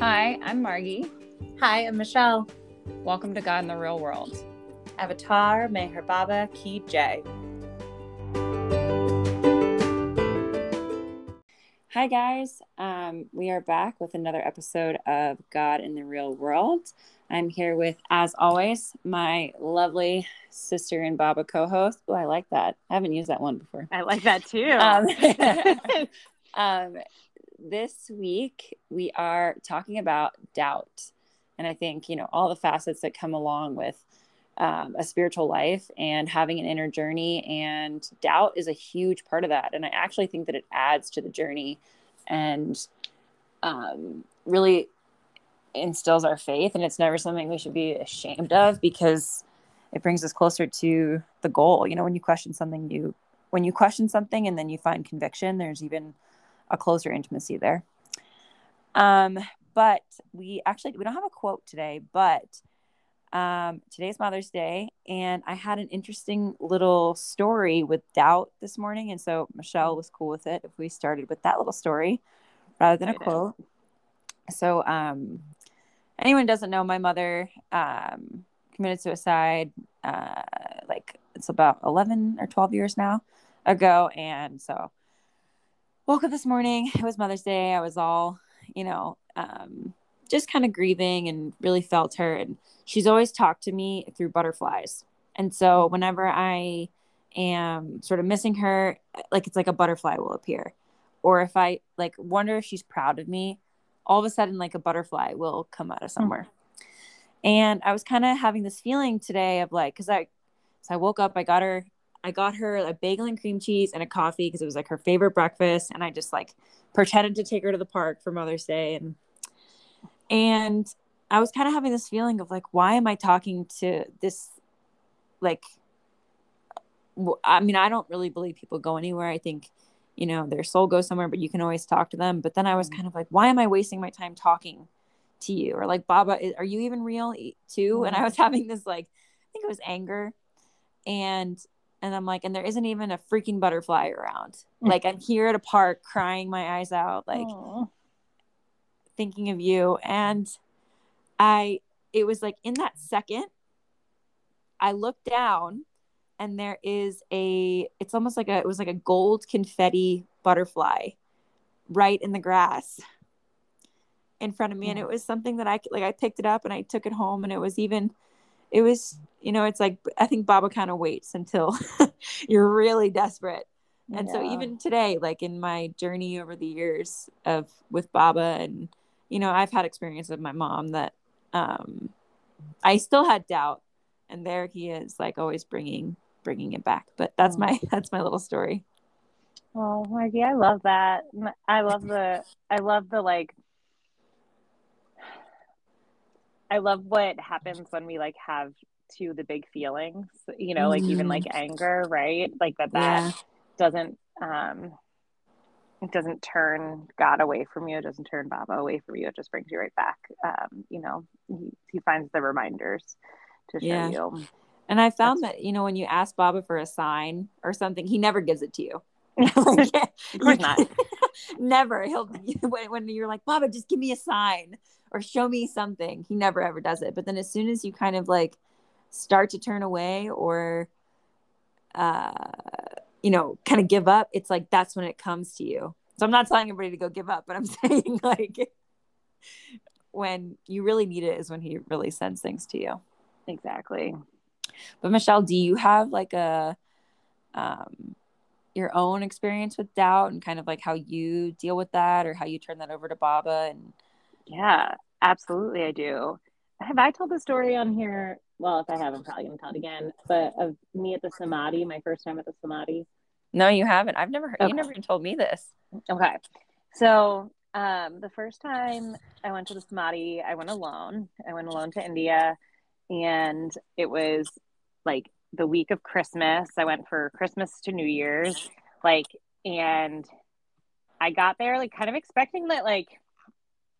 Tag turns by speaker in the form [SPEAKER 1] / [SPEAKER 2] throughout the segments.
[SPEAKER 1] Hi, I'm Margi.
[SPEAKER 2] Hi, I'm Michelle.
[SPEAKER 1] Welcome to God in the Real World.
[SPEAKER 2] Avatar Meher Baba Ki Jai.
[SPEAKER 1] Hi, guys. Um, we are back with another episode of God in the Real World. I'm here with, as always, my lovely sister and Baba co host. Oh, I like that. I haven't used that one before.
[SPEAKER 2] I like that too.
[SPEAKER 1] Um, um, this week, we are talking about doubt. And I think, you know, all the facets that come along with um, a spiritual life and having an inner journey. And doubt is a huge part of that. And I actually think that it adds to the journey and um, really instills our faith. And it's never something we should be ashamed of because it brings us closer to the goal. You know, when you question something, you when you question something and then you find conviction, there's even a closer intimacy there. Um, but we actually we don't have a quote today, but um, today's Mother's Day, and I had an interesting little story with doubt this morning, and so Michelle was cool with it if we started with that little story rather than a quote. So, um, anyone doesn't know, my mother um, committed suicide uh, like it's about 11 or 12 years now ago, and so woke up this morning. It was Mother's Day. I was all, you know, um, just kind of grieving and really felt her. And she's always talked to me through butterflies. And so whenever I am sort of missing her, like it's like a butterfly will appear. Or if I like wonder if she's proud of me, all of a sudden like a butterfly will come out of somewhere. Mm-hmm. And I was kind of having this feeling today of like, cause I, so I woke up, I got her, I got her a bagel and cream cheese and a coffee because it was like her favorite breakfast. And I just like pretended to take her to the park for Mother's Day. And and I was kind of having this feeling of like, why am I talking to this? Like, I mean, I don't really believe people go anywhere. I think, you know, their soul goes somewhere, but you can always talk to them. But then I was mm-hmm. kind of like, why am I wasting my time talking to you? Or like, Baba, are you even real too? And I was having this like, I think it was anger, and and I'm like, and there isn't even a freaking butterfly around. Mm. Like I'm here at a park crying my eyes out, like. Aww thinking of you and i it was like in that second i looked down and there is a it's almost like a it was like a gold confetti butterfly right in the grass in front of me and mm. it was something that i like i picked it up and i took it home and it was even it was you know it's like i think baba kind of waits until you're really desperate and yeah. so even today like in my journey over the years of with baba and you know, I've had experience with my mom that um, I still had doubt, and there he is, like always bringing bringing it back. But that's my that's my little story.
[SPEAKER 2] Oh, Margi, I love that. I love the I love the like. I love what happens when we like have to the big feelings, you know, like mm. even like anger, right? Like that that yeah. doesn't um it doesn't turn God away from you. It doesn't turn Baba away from you. It just brings you right back. Um, you know, he, he finds the reminders to show yeah. you.
[SPEAKER 1] And I found That's... that, you know, when you ask Baba for a sign or something, he never gives it to you. like, of course not. never. He'll when, when you're like, Baba, just give me a sign or show me something. He never ever does it. But then as soon as you kind of like start to turn away or uh you know, kind of give up, it's like that's when it comes to you. So I'm not telling everybody to go give up, but I'm saying like when you really need it is when he really sends things to you.
[SPEAKER 2] Exactly.
[SPEAKER 1] But Michelle, do you have like a um your own experience with doubt and kind of like how you deal with that or how you turn that over to Baba and
[SPEAKER 2] yeah, absolutely I do. Have I told the story on here well, if I have, I'm probably going to tell it again. But of me at the Samadhi, my first time at the Samadhi.
[SPEAKER 1] No, you haven't. I've never heard. Okay. You never even told me this.
[SPEAKER 2] Okay, so um, the first time I went to the Samadhi, I went alone. I went alone to India, and it was like the week of Christmas. I went for Christmas to New Year's, like, and I got there like kind of expecting that like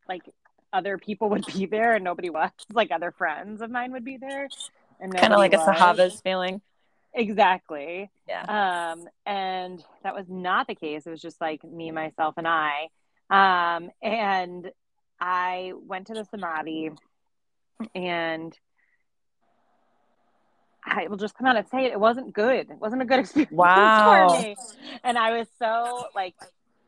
[SPEAKER 2] like other people would be there and nobody was like other friends of mine would be there
[SPEAKER 1] and kind of like was. a sahavas feeling
[SPEAKER 2] exactly yeah um and that was not the case it was just like me myself and i um and I went to the Samadhi and I will just come out and say it. It wasn't good. It wasn't a good experience
[SPEAKER 1] wow.
[SPEAKER 2] for me. And I was so like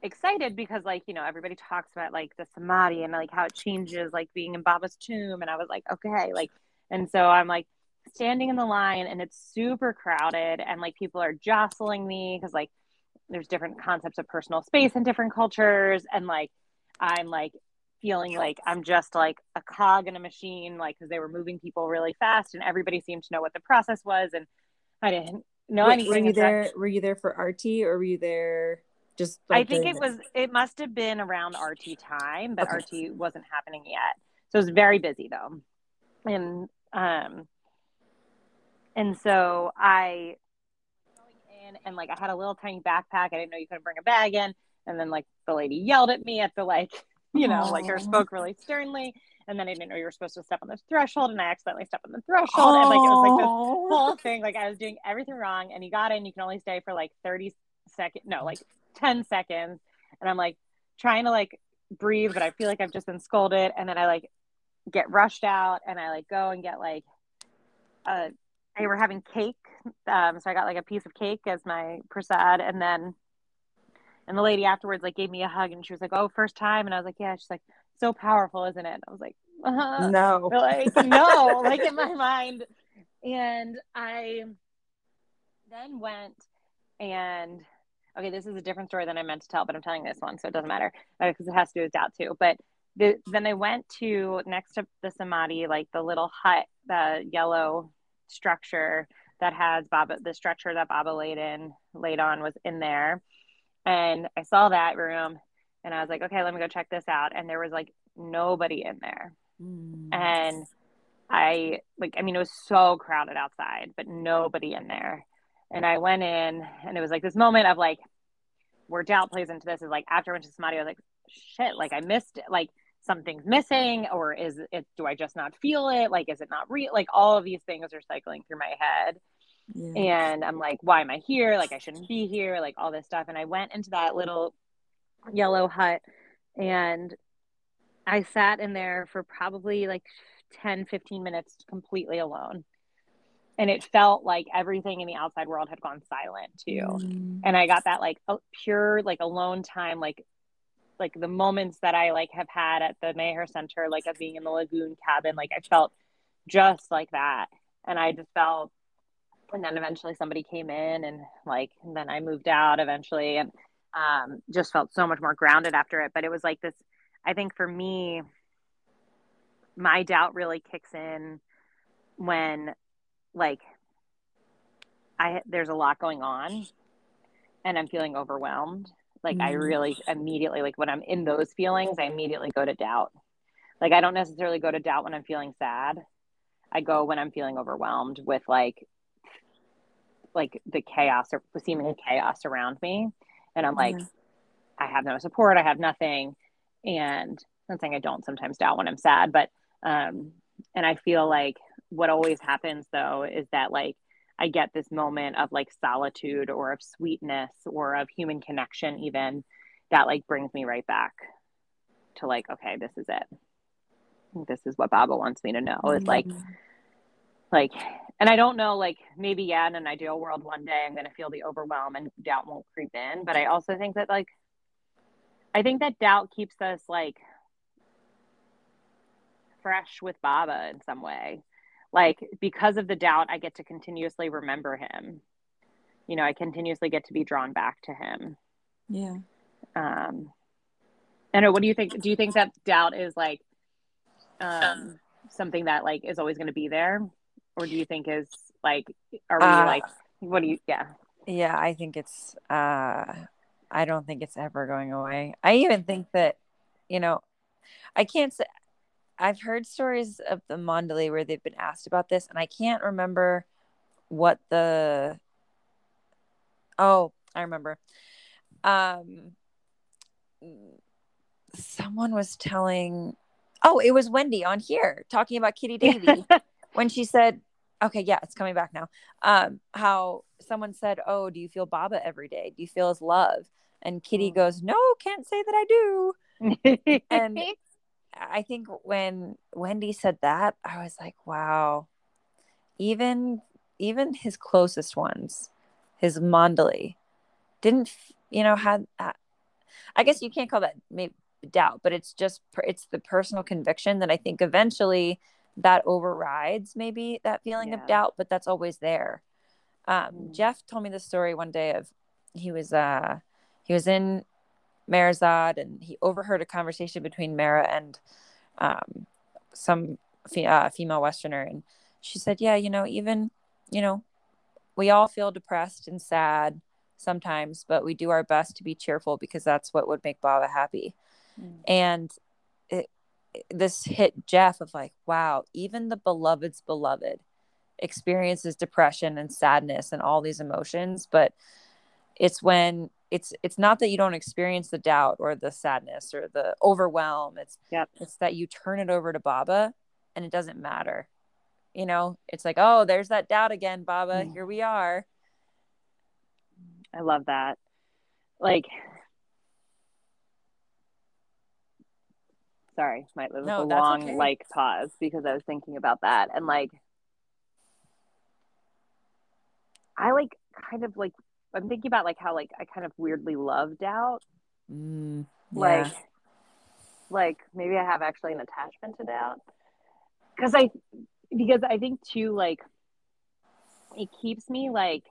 [SPEAKER 2] excited because like, you know, everybody talks about like the Samadhi and like how it changes like being in Baba's tomb. And I was like, okay, like, and so I'm like standing in the line and it's super crowded and like people are jostling me because like there's different concepts of personal space in different cultures. And like, I'm like feeling like I'm just like a cog in a machine, like because they were moving people really fast, and everybody seemed to know what the process was, and I didn't know
[SPEAKER 1] Wait,
[SPEAKER 2] anything.
[SPEAKER 1] Were you there? Were you there for RT, or were you there just?
[SPEAKER 2] Like, I think it was. It must have been around RT time, but okay. RT wasn't happening yet, so it was very busy though, and um, and so I going in and like I had a little tiny backpack. I didn't know you couldn't bring a bag in, and then like the lady yelled at me at the like you know, Aww. like her spoke really sternly. And then I didn't know you were supposed to step on the threshold, and I accidentally stepped on the threshold, Aww. and like it was like this whole thing. Like I was doing everything wrong, and you got in. You can only stay for like thirty seconds, no, like ten seconds, and I'm like trying to like breathe, but I feel like I've just been scolded, and then I like get rushed out, and I like go and get like uh They were having cake, um, so I got like a piece of cake as my prasad, and then and the lady afterwards like gave me a hug and she was like, "Oh, first time," and I was like, "Yeah." She's like, "So powerful, isn't it?" I was like, uh-huh.
[SPEAKER 1] "No,
[SPEAKER 2] like no," like in my mind. And I then went and okay, this is a different story than I meant to tell, but I'm telling this one, so it doesn't matter because it has to do with doubt too. But the, then I went to next to the samadhi, like the little hut, the yellow structure that has Baba, the structure that Baba laid in, laid on was in there. And I saw that room and I was like, okay, let me go check this out. And there was like nobody in there. Mm. And I like, I mean, it was so crowded outside, but nobody in there. And I went in and it was like this moment of like, where doubt plays into this is like after I went to Samadhi, I was like, shit, like I missed it. Like something's missing, or is it, do I just not feel it? Like, is it not real? Like all of these things are cycling through my head. Yeah. And I'm like, why am I here? Like, I shouldn't be here, like all this stuff. And I went into that little yellow hut and I sat in there for probably like 10, 15 minutes completely alone. And it felt like everything in the outside world had gone silent too. Mm. And I got that like pure, like alone time, like like the moments that I like have had at the Meher Center, like of being in the lagoon cabin, like I felt just like that. And I just felt and then eventually somebody came in and like and then i moved out eventually and um, just felt so much more grounded after it but it was like this i think for me my doubt really kicks in when like i there's a lot going on and i'm feeling overwhelmed like mm-hmm. i really immediately like when i'm in those feelings i immediately go to doubt like i don't necessarily go to doubt when i'm feeling sad i go when i'm feeling overwhelmed with like like the chaos or seemingly chaos around me. And I'm like, I have no support. I have nothing. And I'm saying I don't sometimes doubt when I'm sad, but, um, and I feel like what always happens though is that like I get this moment of like solitude or of sweetness or of human connection, even that like brings me right back to like, okay, this is it. This is what Baba wants me to know. Is like, like and i don't know like maybe yeah in an ideal world one day i'm going to feel the overwhelm and doubt won't creep in but i also think that like i think that doubt keeps us like fresh with baba in some way like because of the doubt i get to continuously remember him. You know i continuously get to be drawn back to him.
[SPEAKER 1] Yeah.
[SPEAKER 2] Um and what do you think do you think that doubt is like um something that like is always going to be there? Or do you think is like are we uh, like what do you yeah.
[SPEAKER 1] Yeah i think it's uh i don't think it's ever going away. I even think that you know i can't say i've heard stories of the mandali where they've been asked about this and i can't remember what the oh i remember um someone was telling oh it was wendy on here talking about kitty davy when she said, okay, yeah, it's coming back now. Um, how someone said, oh, do you feel Baba every day? Do you feel his love? And Kitty mm. goes, no, can't say that I do. and I think when Wendy said that, I was like, wow. Even even his closest ones, his Mandali, didn't you know had. I guess you can't call that maybe doubt, but it's just it's the personal conviction that I think eventually that overrides maybe that feeling yeah. of doubt, but that's always there. Um, mm. Jeff told me the story one day of he was uh he was in Meherazad and he overheard a conversation between Mehera and um, some fe- uh, female Westerner, and she said, "Yeah, you know, even you know, we all feel depressed and sad sometimes, but we do our best to be cheerful because that's what would make Baba happy." Mm. And it, this hit Jeff of like, wow, even the beloved's beloved experiences depression and sadness and all these emotions, but it's when it's it's not that you don't experience the doubt or the sadness or the overwhelm. It's
[SPEAKER 2] yep.
[SPEAKER 1] it's that you turn it over to Baba and it doesn't matter. You know, it's like, oh, there's that doubt again, Baba. Mm. Here we are.
[SPEAKER 2] I love that. Like sorry might live no, a long okay. like pause because i was thinking about that and like i like kind of like i'm thinking about like how like i kind of weirdly love doubt
[SPEAKER 1] mm,
[SPEAKER 2] yeah. like like maybe i have actually an attachment to doubt because i because i think too like it keeps me like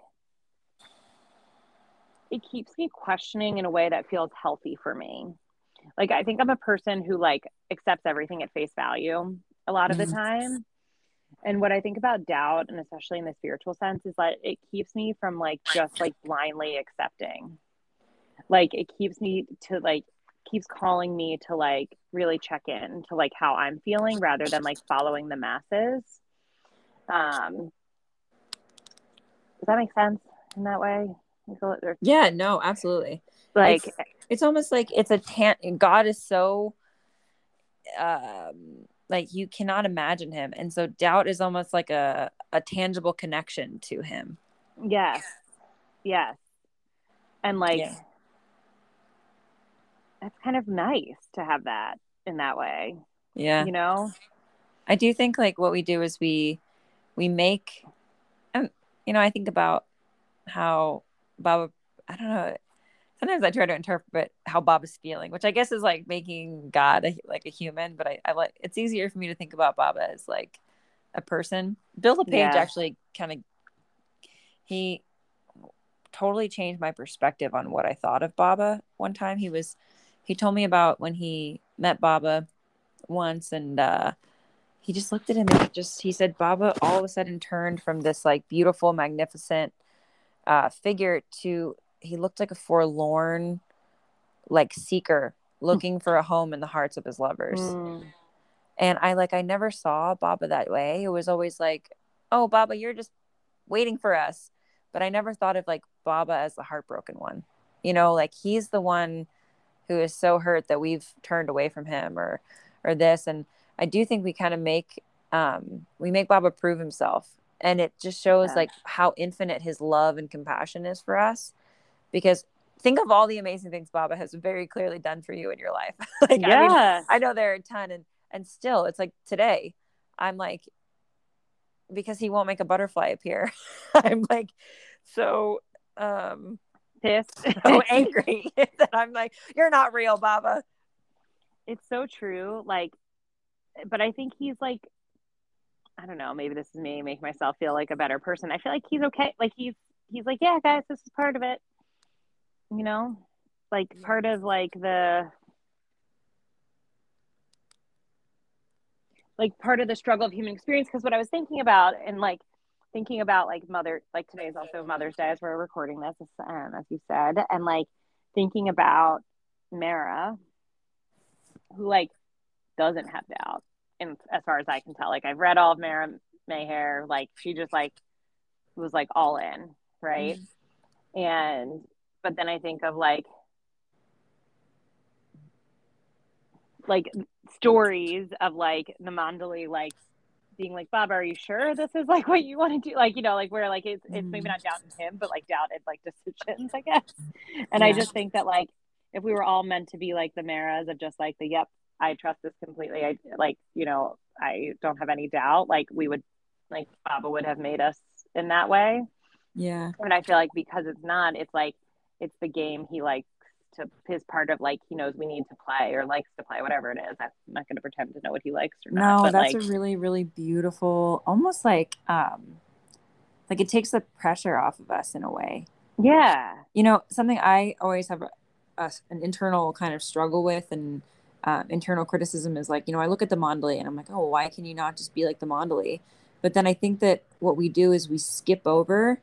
[SPEAKER 2] it keeps me questioning in a way that feels healthy for me like I think I'm a person who like accepts everything at face value a lot of the mm-hmm. time. And what I think about doubt, and especially in the spiritual sense, is that it keeps me from like just like blindly accepting. Like it keeps me to like keeps calling me to like really check in to like how I'm feeling rather than like following the masses. Um, does that make sense in that way?
[SPEAKER 1] Yeah, no, absolutely.
[SPEAKER 2] Like
[SPEAKER 1] it's, it's almost like it's a tan god is so um like you cannot imagine him. And so doubt is almost like a a tangible connection to him.
[SPEAKER 2] Yes. Yes. And like yeah. that's kind of nice to have that in that way
[SPEAKER 1] yeah.
[SPEAKER 2] you know?
[SPEAKER 1] I do think like what we do is we we make um, you know i think about how baba i don't know sometimes I try to interpret how Baba is feeling, which I guess is like making God a, like a human. But I, I like it's easier for me to think about Baba as like a person. Bill LePage yeah. actually kind of he totally changed my perspective on what I thought of Baba. One time he was he told me about when he met Baba once and uh he just looked at him and just he said Baba all of a sudden turned from this like beautiful, magnificent uh, figure to he looked like a forlorn like seeker looking for a home in the hearts of his lovers. Mm. And I like I never saw Baba that way. It was always like, "Oh, Baba, you're just waiting for us." But I never thought of like Baba as the heartbroken one. You know, like he's the one who is so hurt that we've turned away from him or or this and I do think we kind of make um we make Baba prove himself and it just shows yeah. like how infinite his love and compassion is for us because think of all the amazing things Baba has very clearly done for you in your life. like, yeah. I, mean, I know there are a ton and, and still it's like today I'm like, because he won't make a butterfly appear. I'm like, so, um,
[SPEAKER 2] pissed,
[SPEAKER 1] so angry that I'm like, you're not real, Baba.
[SPEAKER 2] It's so true. Like, but I think he's like, I don't know, maybe this is me make myself feel like a better person. I feel like he's okay. Like he's, he's like, yeah, guys, this is part of it you know like part of like the like part of the struggle of human experience. Because what i was thinking about and like thinking about like mother like today is also mother's day as we're recording this um, as you said. And like thinking about Mehera who like doesn't have doubt. And as far as i can tell like i've read all of Mehera Meher like she just like was like all in right? Mm-hmm. and but then I think of like like stories of like the Mandali like being like, Baba, are you sure this is like what you want to do? Like, you know, like where like it's it's maybe mm. not doubting him, but like doubted like decisions, I guess. And yeah. I just think that like if we were all meant to be like the Meheras of just like the yep, I trust this completely. I like, you know, I don't have any doubt. Like we would, like Baba would have made us in that way.
[SPEAKER 1] Yeah.
[SPEAKER 2] And I feel like because it's not, it's like it's the game he likes to his part of like he knows we need to play or likes to play, whatever it is. I'm not going to pretend to know what he likes or
[SPEAKER 1] not.
[SPEAKER 2] No,
[SPEAKER 1] that's
[SPEAKER 2] like,
[SPEAKER 1] a really, really beautiful, almost like um like it takes the pressure off of us in a way.
[SPEAKER 2] Yeah.
[SPEAKER 1] You know, something I always have a, a, an internal kind of struggle with and um, internal criticism is like, you know, I look at the Mandali and I'm like, oh, why can you not just be like the Mandali? But then I think that what we do is we skip over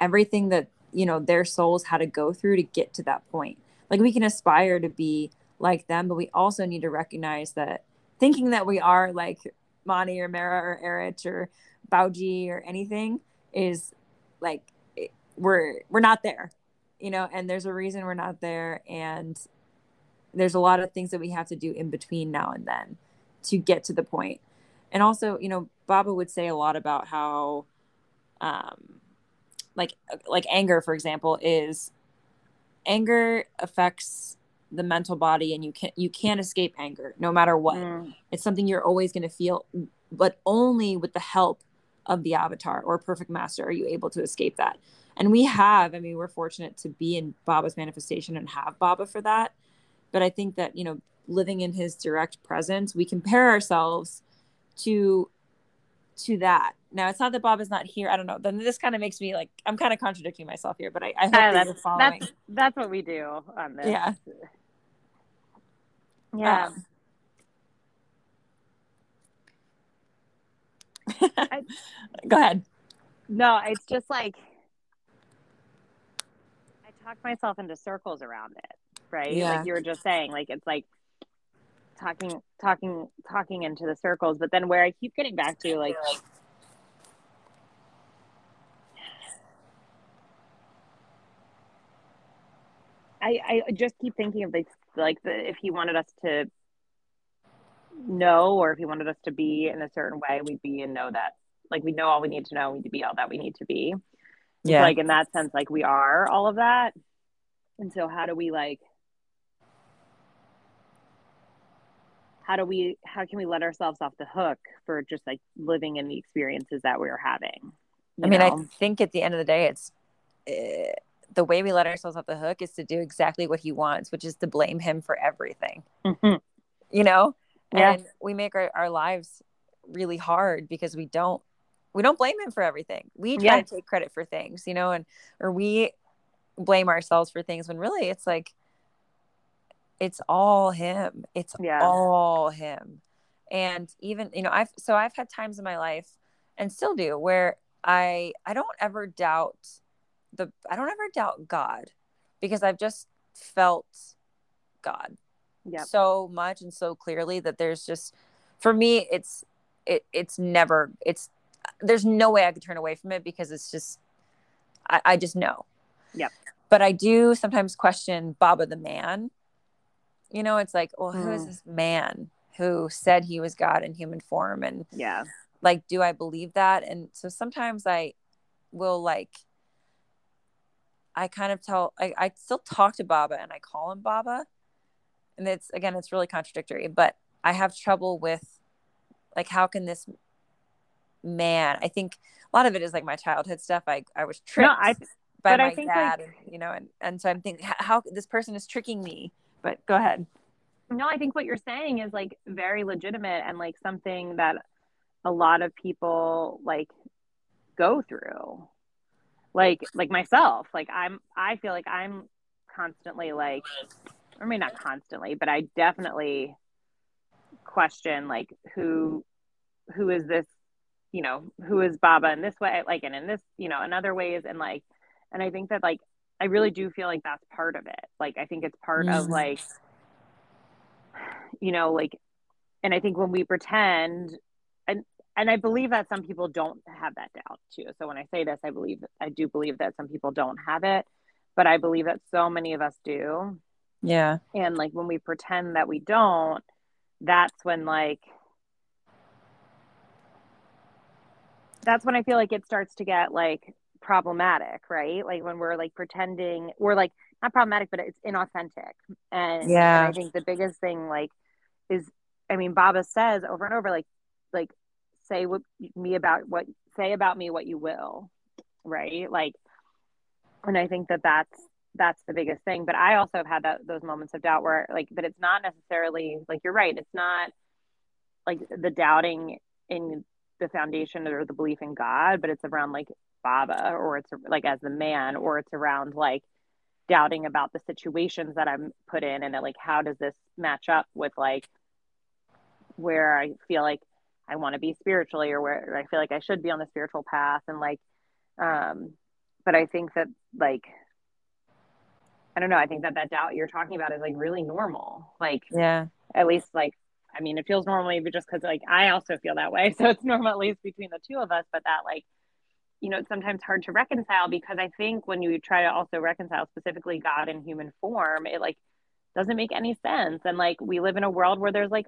[SPEAKER 1] everything that, you know, their souls had to go through to get to that point. Like we can aspire to be like them, but we also need to recognize that thinking that we are like Mani or Mehera or Eruch or Bhauji or anything is like we're we're not there, you know, and there's a reason we're not there and there's a lot of things that we have to do in between now and then to get to the point. And also, you know, Baba would say a lot about how um like like anger for example is anger affects the mental body and you can you can't escape anger no matter what. Mm. It's something you're always going to feel but only with the help of the avatar or perfect master are you able to escape that. And we have, I mean, we're fortunate to be in Baba's manifestation and have Baba for that but i think that you know living in his direct presence we compare ourselves to to that now it's not that baba is not here i don't know then this kind of makes me like i'm kind of contradicting myself here but i, I hope uh, that you're following
[SPEAKER 2] that's, that's what we do on this
[SPEAKER 1] yeah
[SPEAKER 2] yeah um,
[SPEAKER 1] I, go ahead
[SPEAKER 2] no it's just like i talk myself into circles around it right? Yeah. Like you were just saying, like it's like talking, talking, talking into the circles. But then where I keep getting back to, like, I, I just keep thinking of this, like the, if he wanted us to know or if he wanted us to be in a certain way, we'd be and know that like we know all we need to know, we need to be all that we need to be. Yeah. like in that sense, like we are all of that. And so how do we like how do we how can we let ourselves off the hook for just like living in the experiences that we're having
[SPEAKER 1] i mean know? i think at the end of the day it's uh, the way we let ourselves off the hook is to do exactly what he wants which is to blame him for everything mm-hmm. you know yeah. and we make our, our lives really hard because we don't we don't blame him for everything we try yeah. to take credit for things you know and or we blame ourselves for things when really it's like it's all him. It's yeah. all him. And even, you know, I've so I've had times in my life and still do where I I don't ever doubt the I don't ever doubt God because I've just felt God yep. so much and so clearly that there's just for me it's it it's never it's there's no way I could turn away from it because it's just I, I just know.
[SPEAKER 2] Yep.
[SPEAKER 1] But I do sometimes question Baba the man you know, it's like, well, who is mm. this man who said he was God in human form? And
[SPEAKER 2] yeah,
[SPEAKER 1] like, do I believe that? And so sometimes I will like, I kind of tell, I, I still talk to Baba and I call him Baba. And it's, again, it's really contradictory, but I have trouble with like, how can this man, I think a lot of it is like my childhood stuff. I, I was tricked no, I, by my dad, like, and, you know, and, and so I'm thinking how, how this person is tricking me but go ahead.
[SPEAKER 2] No, I think what you're saying is like very legitimate and like something that a lot of people like go through. Like like myself, like I'm I feel like I'm constantly like I mean not constantly, but I definitely question like who who is this, you know, who is Baba in this way, like and in this, you know, in other ways and like and I think that like I really do feel like that's part of it. Like I think it's part mm-hmm. of like you know, like and I think when we pretend and I believe that some people don't have that doubt too. So when I say this, I believe I do believe that some people don't have it, but I believe that so many of us do.
[SPEAKER 1] Yeah.
[SPEAKER 2] And like when we pretend that we don't, that's when like that's when I feel like it starts to get like problematic, right? Like when we're like pretending, we're like not problematic, but it's inauthentic. And, yeah. and I think the biggest thing like is I mean, Baba says over and over, like, like say what me about what say about me what you will, right? Like, and I think that that's that's the biggest thing. But I also have had that those moments of doubt where like, but it's not necessarily like you're right. It's not like the doubting in the foundation or the belief in God, but it's around like Baba or it's like as the man or it's around like doubting about the situations that I'm put in and like how does this match up with like where I feel like I want to be spiritually or where I feel like I should be on the spiritual path and like um but I think that like I don't know, I think that that doubt you're talking about is like really normal. Like
[SPEAKER 1] yeah.
[SPEAKER 2] At least like I mean, it feels normal maybe just because like I also feel that way. So it's normal at least between the two of us, but that like, you know, it's sometimes hard to reconcile because I think when you try to also reconcile specifically God in human form, it like doesn't make any sense. And like we live in a world where there's like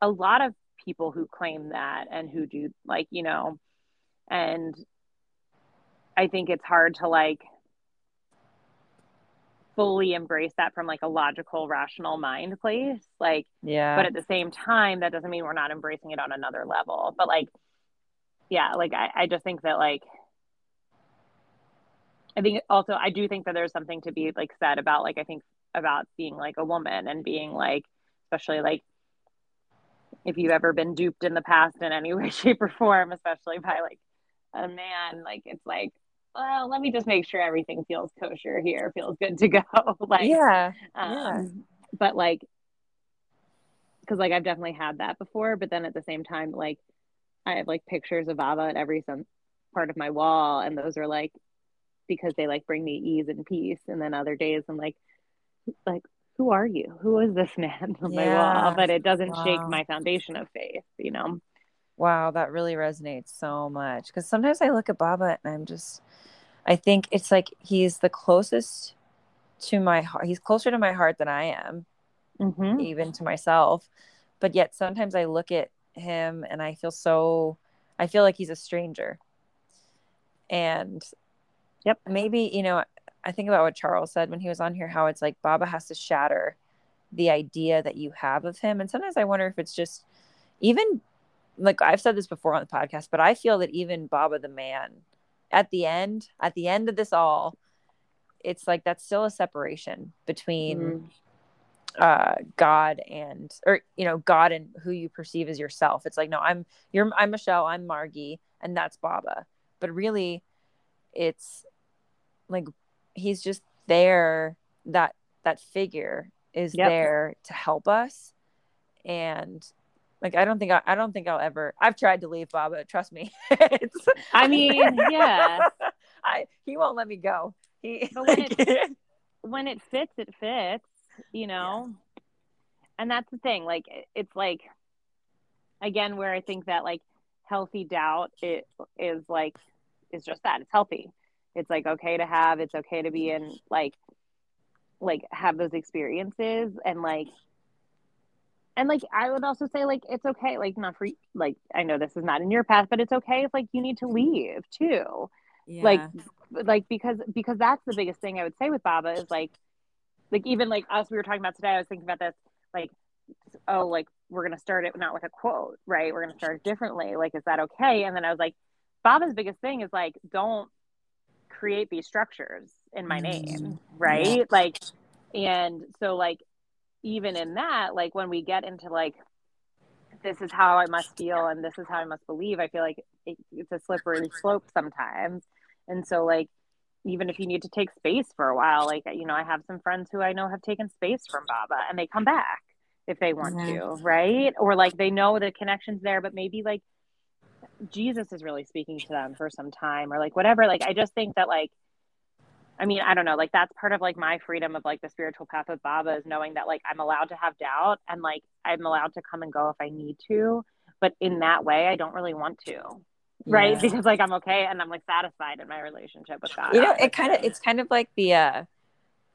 [SPEAKER 2] a lot of people who claim that and who do like, you know, and I think it's hard to like fully embrace that from like a logical rational mind place like
[SPEAKER 1] yeah.
[SPEAKER 2] but at the same time that doesn't mean we're not embracing it on another level but like yeah like i, I just think that like i think also i do think that there's something to be like said about like i think about being like a woman and being like especially like if you've ever been duped in the past in any way shape or form especially by like a man like it's like well, let me just make sure everything feels kosher here, feels good to go. like,
[SPEAKER 1] yeah, um, yeah.
[SPEAKER 2] But like, because like I've definitely had that before, but then at the same time, like, I have like pictures of Baba at every some part of my wall, and those are like because they like bring me ease and peace. And then other days, I'm like, like, who are you? Who is this man on yeah. my wall? But it doesn't wow. shake my foundation of faith, you know.
[SPEAKER 1] Wow, that really resonates so much because sometimes I look at Baba and I'm just I think it's like he's the closest to my heart. He's closer to my heart than I am, mm-hmm. even to myself. But yet sometimes I look at him and I feel so, I feel like he's a stranger. And
[SPEAKER 2] yep,
[SPEAKER 1] maybe, you know, I think about what Charles said when he was on here, how it's like Baba has to shatter the idea that you have of him. And sometimes I wonder if it's just even like I've said this before on the podcast, but I feel that even Baba the man at the end, at the end of this all, it's like that's still a separation between mm. uh, God and or you know God and who you perceive as yourself. It's like no, I'm you're I'm Michelle, I'm Margi, and that's Baba. But really, it's like he's just there. That that figure is yep. there to help us, and like I don't think I, I don't think I'll ever. I've tried to leave Baba. Trust me.
[SPEAKER 2] I mean, yeah.
[SPEAKER 1] I he won't let me go. He
[SPEAKER 2] but when it when it fits, it fits. You know, yeah. and that's the thing. Like it's like again where I think that like healthy doubt it is like is just that it's healthy. It's like okay to have. It's okay to be in like like have those experiences and like and like i would also say like it's okay like not for like i know this is not in your path but it's okay if like you need to leave too yeah. like like because because that's the biggest thing i would say with baba is like like even like us we were talking about today i was thinking about this like oh like we're gonna start it not with a quote right we're gonna start it differently like is that okay and then i was like baba's biggest thing is like don't create these structures in my name mm-hmm. right like and so like even in that, like when we get into like, this is how I must feel and this is how I must believe, I feel like it, it's a slippery slope sometimes. And so, like, even if you need to take space for a while, like, you know, I have some friends who I know have taken space from Baba and they come back if they want to, right? Or like they know the connection's there, but maybe like Jesus is really speaking to them for some time or like whatever. Like, I just think that like I mean, I don't know, like that's part of like my freedom of like the spiritual path of Baba is knowing that like I'm allowed to have doubt and like I'm allowed to come and go if I need to. But in that way, I don't really want to. Right. Yeah. Because like I'm okay and I'm like satisfied in my relationship with God.
[SPEAKER 1] You know, it kind of it's kind of like the uh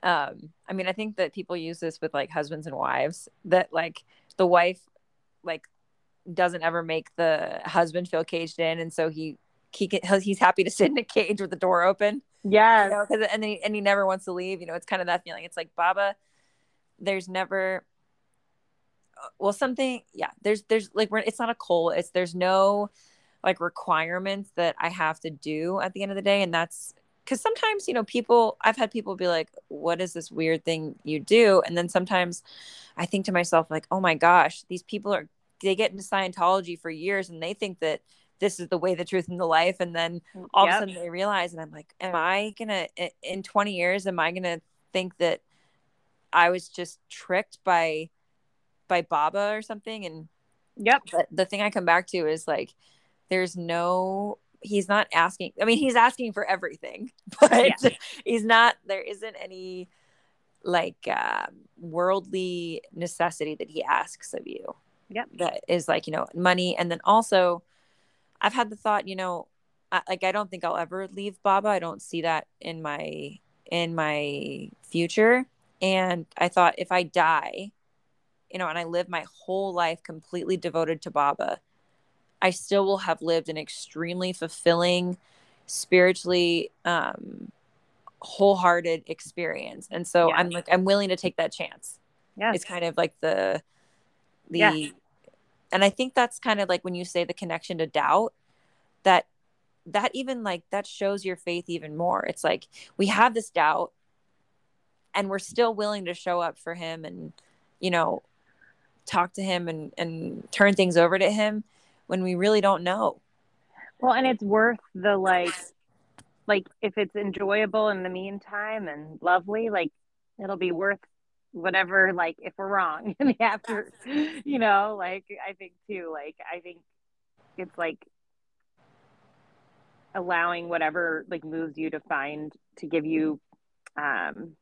[SPEAKER 1] um I mean, I think that people use this with like husbands and wives that like the wife like doesn't ever make the husband feel caged in and so he he can, he's happy to sit in a cage with the door open
[SPEAKER 2] yeah.
[SPEAKER 1] You know, and, he, and he never wants to leave. You know, it's kind of that feeling. It's like Baba, there's never, uh, well something yeah there's there's like we're, it's not a goal it's there's no like requirements that i have to do at the end of the day and that's because sometimes you know people i've had people be like what is this weird thing you do and then sometimes i think to myself like oh my gosh these people are they get into scientology for years and they think that this is the way the truth and the life and then all yep. of a sudden they realize and i'm like am i gonna in 20 years am i gonna think that i was just tricked by by baba or something and
[SPEAKER 2] yep
[SPEAKER 1] the thing i come back to is like there's no he's not asking i mean he's asking for everything but yeah. he's not there isn't any like uh, worldly necessity that he asks of you
[SPEAKER 2] yep
[SPEAKER 1] that is like you know money and then also i've had the thought you know I, like i don't think i'll ever leave baba i don't see that in my in my future and i thought if i die you know and i live my whole life completely devoted to baba I still will have lived an extremely fulfilling, spiritually um, wholehearted experience. And so yeah. I'm like, I'm willing to take that chance.
[SPEAKER 2] Yeah.
[SPEAKER 1] It's kind of like the, the, yeah. and I think that's kind of like when you say the connection to doubt that, that even like that shows your faith even more. It's like we have this doubt and we're still willing to show up for him and, you know, talk to him and, and turn things over to him when we really don't know.
[SPEAKER 2] Well, and it's worth the like like if it's enjoyable in the meantime and lovely, like it'll be worth whatever like if we're wrong in the after you know, like I think too, like I think it's like allowing whatever like moves you to find to give you um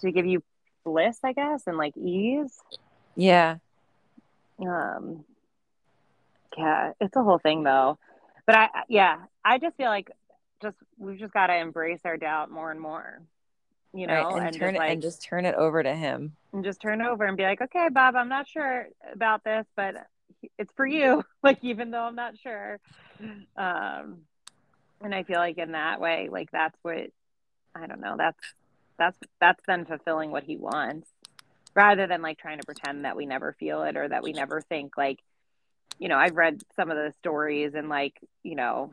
[SPEAKER 2] to give you bliss, I guess, and like ease.
[SPEAKER 1] Yeah.
[SPEAKER 2] Um yeah, it's a whole thing though. But I, yeah, I just feel like just we've just got to embrace our doubt more and more, you know,
[SPEAKER 1] right, and, and, turn it like, and just turn it over to him,
[SPEAKER 2] and just turn over and be like, okay, Baba, I'm not sure about this, but it's for you. Like even though I'm not sure, um, and I feel like in that way, like that's what I don't know. That's that's that's then fulfilling what he wants, rather than like trying to pretend that we never feel it or that we never think like you know, I've read some of the stories and like, you know,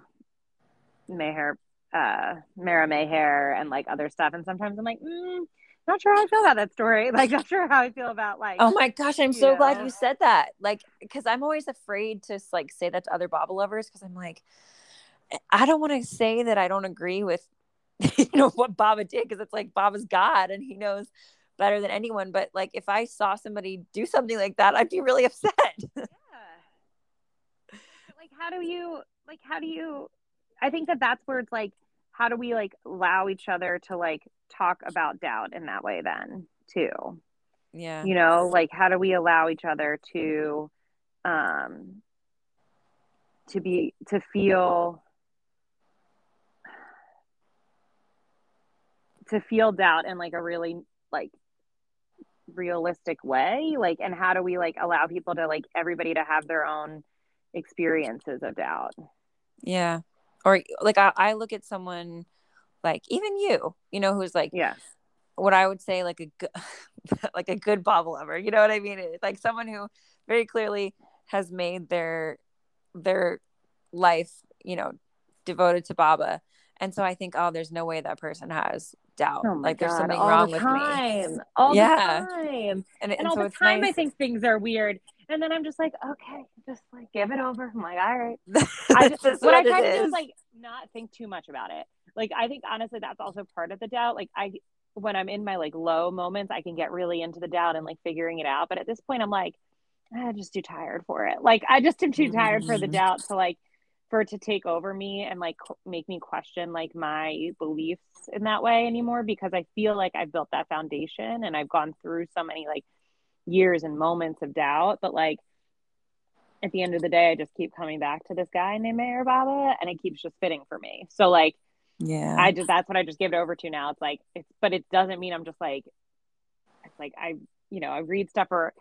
[SPEAKER 2] Maher, uh, Mehera Meher and like other stuff. And sometimes I'm like, mm, not sure how I feel about that story. Like, not sure how I feel about like.
[SPEAKER 1] Oh my gosh, I'm so know. glad you said that. Like, because I'm always afraid to like say that to other Baba lovers because I'm like, I don't want to say that I don't agree with, you know, what Baba did because it's like Baba's God and he knows better than anyone. But like, if I saw somebody do something like that, I'd be really upset. Yeah like,
[SPEAKER 2] how do you like how do you i think that that's where it's like how do we like allow each other to like talk about doubt in that way then too
[SPEAKER 1] yeah
[SPEAKER 2] you know like how do we allow each other to um to be to feel to feel doubt in like a really like realistic way like and how do we like allow people to like everybody to have their own experiences of doubt.
[SPEAKER 1] Yeah. Or like I, I look at someone like even you, you know, who's like,
[SPEAKER 2] yeah,
[SPEAKER 1] what I would say like a good, like a good Baba lover. You know what I mean? like someone who very clearly has made their their life, you know, devoted to Baba. And so I think, oh, there's no way that person has doubt.
[SPEAKER 2] Oh
[SPEAKER 1] like
[SPEAKER 2] there's
[SPEAKER 1] something
[SPEAKER 2] all
[SPEAKER 1] wrong
[SPEAKER 2] the
[SPEAKER 1] with me.
[SPEAKER 2] All yeah. the time.
[SPEAKER 1] And,
[SPEAKER 2] and, and all so the time nice. I think things are weird. And then I'm just like, okay, just like give it over. I'm like, all right. I just, what, what I try to do is like not think too much about it. Like I think honestly that's also part of the doubt. Like I when I'm in my like low moments, I can get really into the doubt and like figuring it out. But at this point I'm like, I'm just too tired for it. Like I just am too tired for the mm-hmm. doubt to like for it to take over me and like make me question like my beliefs in that way anymore because I feel like I've built that foundation and I've gone through so many like years and moments of doubt, but like at the end of the day, I just keep coming back to this guy named Meher Baba and it keeps just fitting for me. So like,
[SPEAKER 1] yeah,
[SPEAKER 2] I just, that's what I just give it over to now. It's like, it's, but it doesn't mean I'm just like, it's like, I, you know, I read stuff or,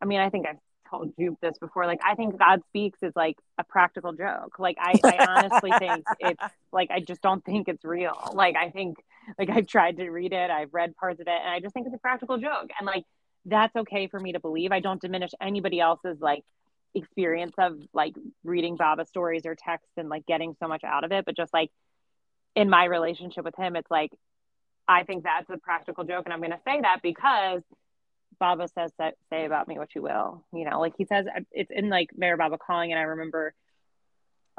[SPEAKER 2] I mean, I think I've told you this before. Like, I think God speaks is like a practical joke. Like, I, I honestly think it's like, I just don't think it's real. Like, I think, like, I've tried to read it, I've read parts of it, and I just think it's a practical joke. And like, that's okay for me to believe. I don't diminish anybody else's like experience of like reading Baba stories or texts and like getting so much out of it, but just like in my relationship with him, it's like I think that's a practical joke, and I'm going to say that because Baba says that say about me what you will. You know, like he says uh, it's in like Meher Baba calling, and I remember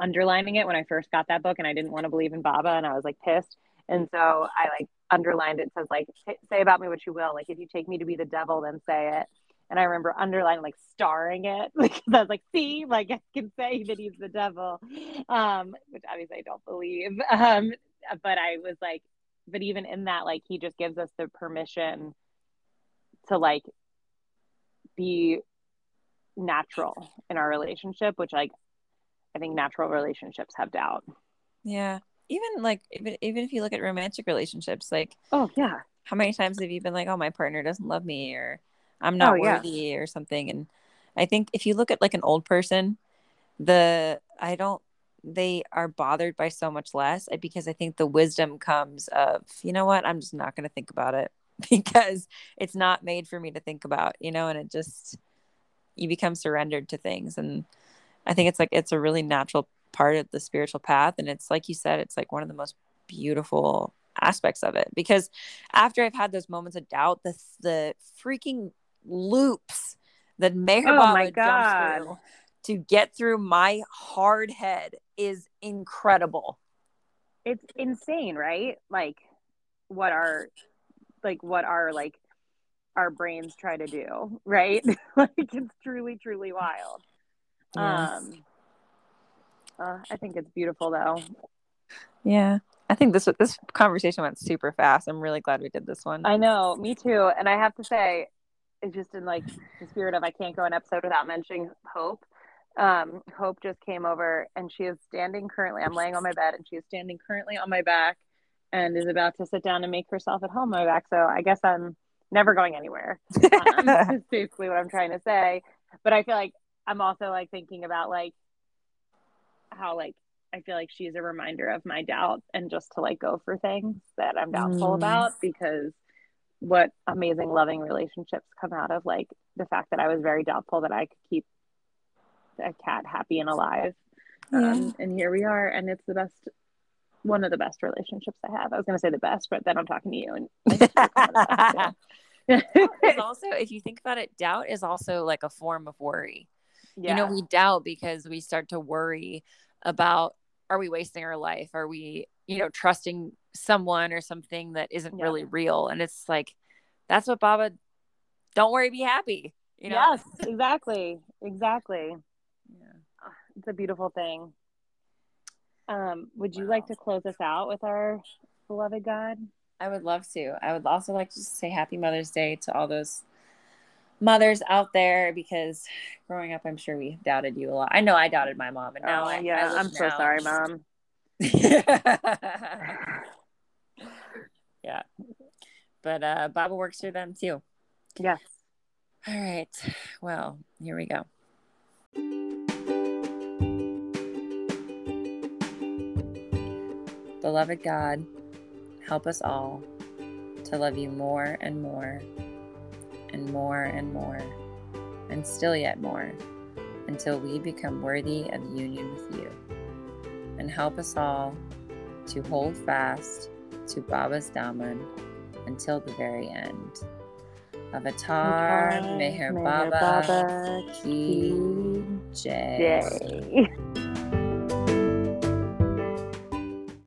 [SPEAKER 2] underlining it when I first got that book, and I didn't want to believe in Baba, and I was like pissed, and so I like underlined it. says like say about me what you will. Like if you take me to be the devil, then say it. And I remember underlining like starring it because I was like, see, like I can say that he's the devil, um, which obviously I don't believe. Um, but I was like, but even in that, like he just gives us the permission to like be natural in our relationship, which like I think natural relationships have doubt.
[SPEAKER 1] Yeah. Even like even even if you look at romantic relationships, like
[SPEAKER 2] oh yeah,
[SPEAKER 1] how many times have you been like, oh my partner doesn't love me or I'm not oh, worthy yeah. or something? And I think if you look at like an old person, the I don't they are bothered by so much less eh, because I think the wisdom comes of, you know what, I'm just not going to think about it because it's not made for me to think about, you know, and it just, you become surrendered to things. And I think it's like, it's a really natural part of the spiritual path. And it's like you said, it's like one of the most beautiful aspects of it because after I've had those moments of doubt, the, the freaking loops that Meher oh jumps through to get through my hard head is incredible.
[SPEAKER 2] It's insane, right? Like what our like what our like our brains try to do, right? like it's truly truly wild. Yes. Um uh, I think it's beautiful though.
[SPEAKER 1] Yeah. I think this this conversation went super fast. I'm really glad we did this one.
[SPEAKER 2] I know, me too. And I have to say, it's just in like the spirit of I can't go an episode without mentioning hope um, Hope just came over and she is standing currently. I'm laying on my bed and she is standing currently on my back and is about to sit down and make herself at home on my back. So I guess I'm never going anywhere. Um, that's basically what I'm trying to say. But I feel like I'm also like thinking about like how like I feel like she's a reminder of my doubt and just to like go for things that I'm doubtful mm. about because what amazing loving relationships come out of like the fact that I was very doubtful that I could keep a cat happy and alive. Yeah. Um, and here we are, and it's the best, one of the best relationships I have. I was going to say the best, but then I'm talking to you, and
[SPEAKER 1] also, if you think about it, doubt is also like a form of worry. Yeah. You know, we doubt because we start to worry about are we wasting our life? Are we, you know, trusting someone or something that isn't yeah. really real? And it's like, that's what Baba, don't worry, be happy. You know?
[SPEAKER 2] Yes, exactly. Exactly Yeah. it's a beautiful thing. Um, would you wow. like to close us out with our beloved God?
[SPEAKER 1] I would love to. I would also like to say Happy Mother's Day to all those mothers out there because growing up, I'm sure we doubted you a lot. I know I doubted my mom, and now oh, I,
[SPEAKER 2] yeah, I am so sorry, mom.
[SPEAKER 1] yeah, but uh, Baba works through them too.
[SPEAKER 2] Yes.
[SPEAKER 1] All right. Well, here we go. Beloved God, help us all to love you more and more, and more and more, and still yet more, until we become worthy of union with you. And help us all to hold fast to Baba's Daman until the very end. Avatar Meher Baba, Baba Ki Jai.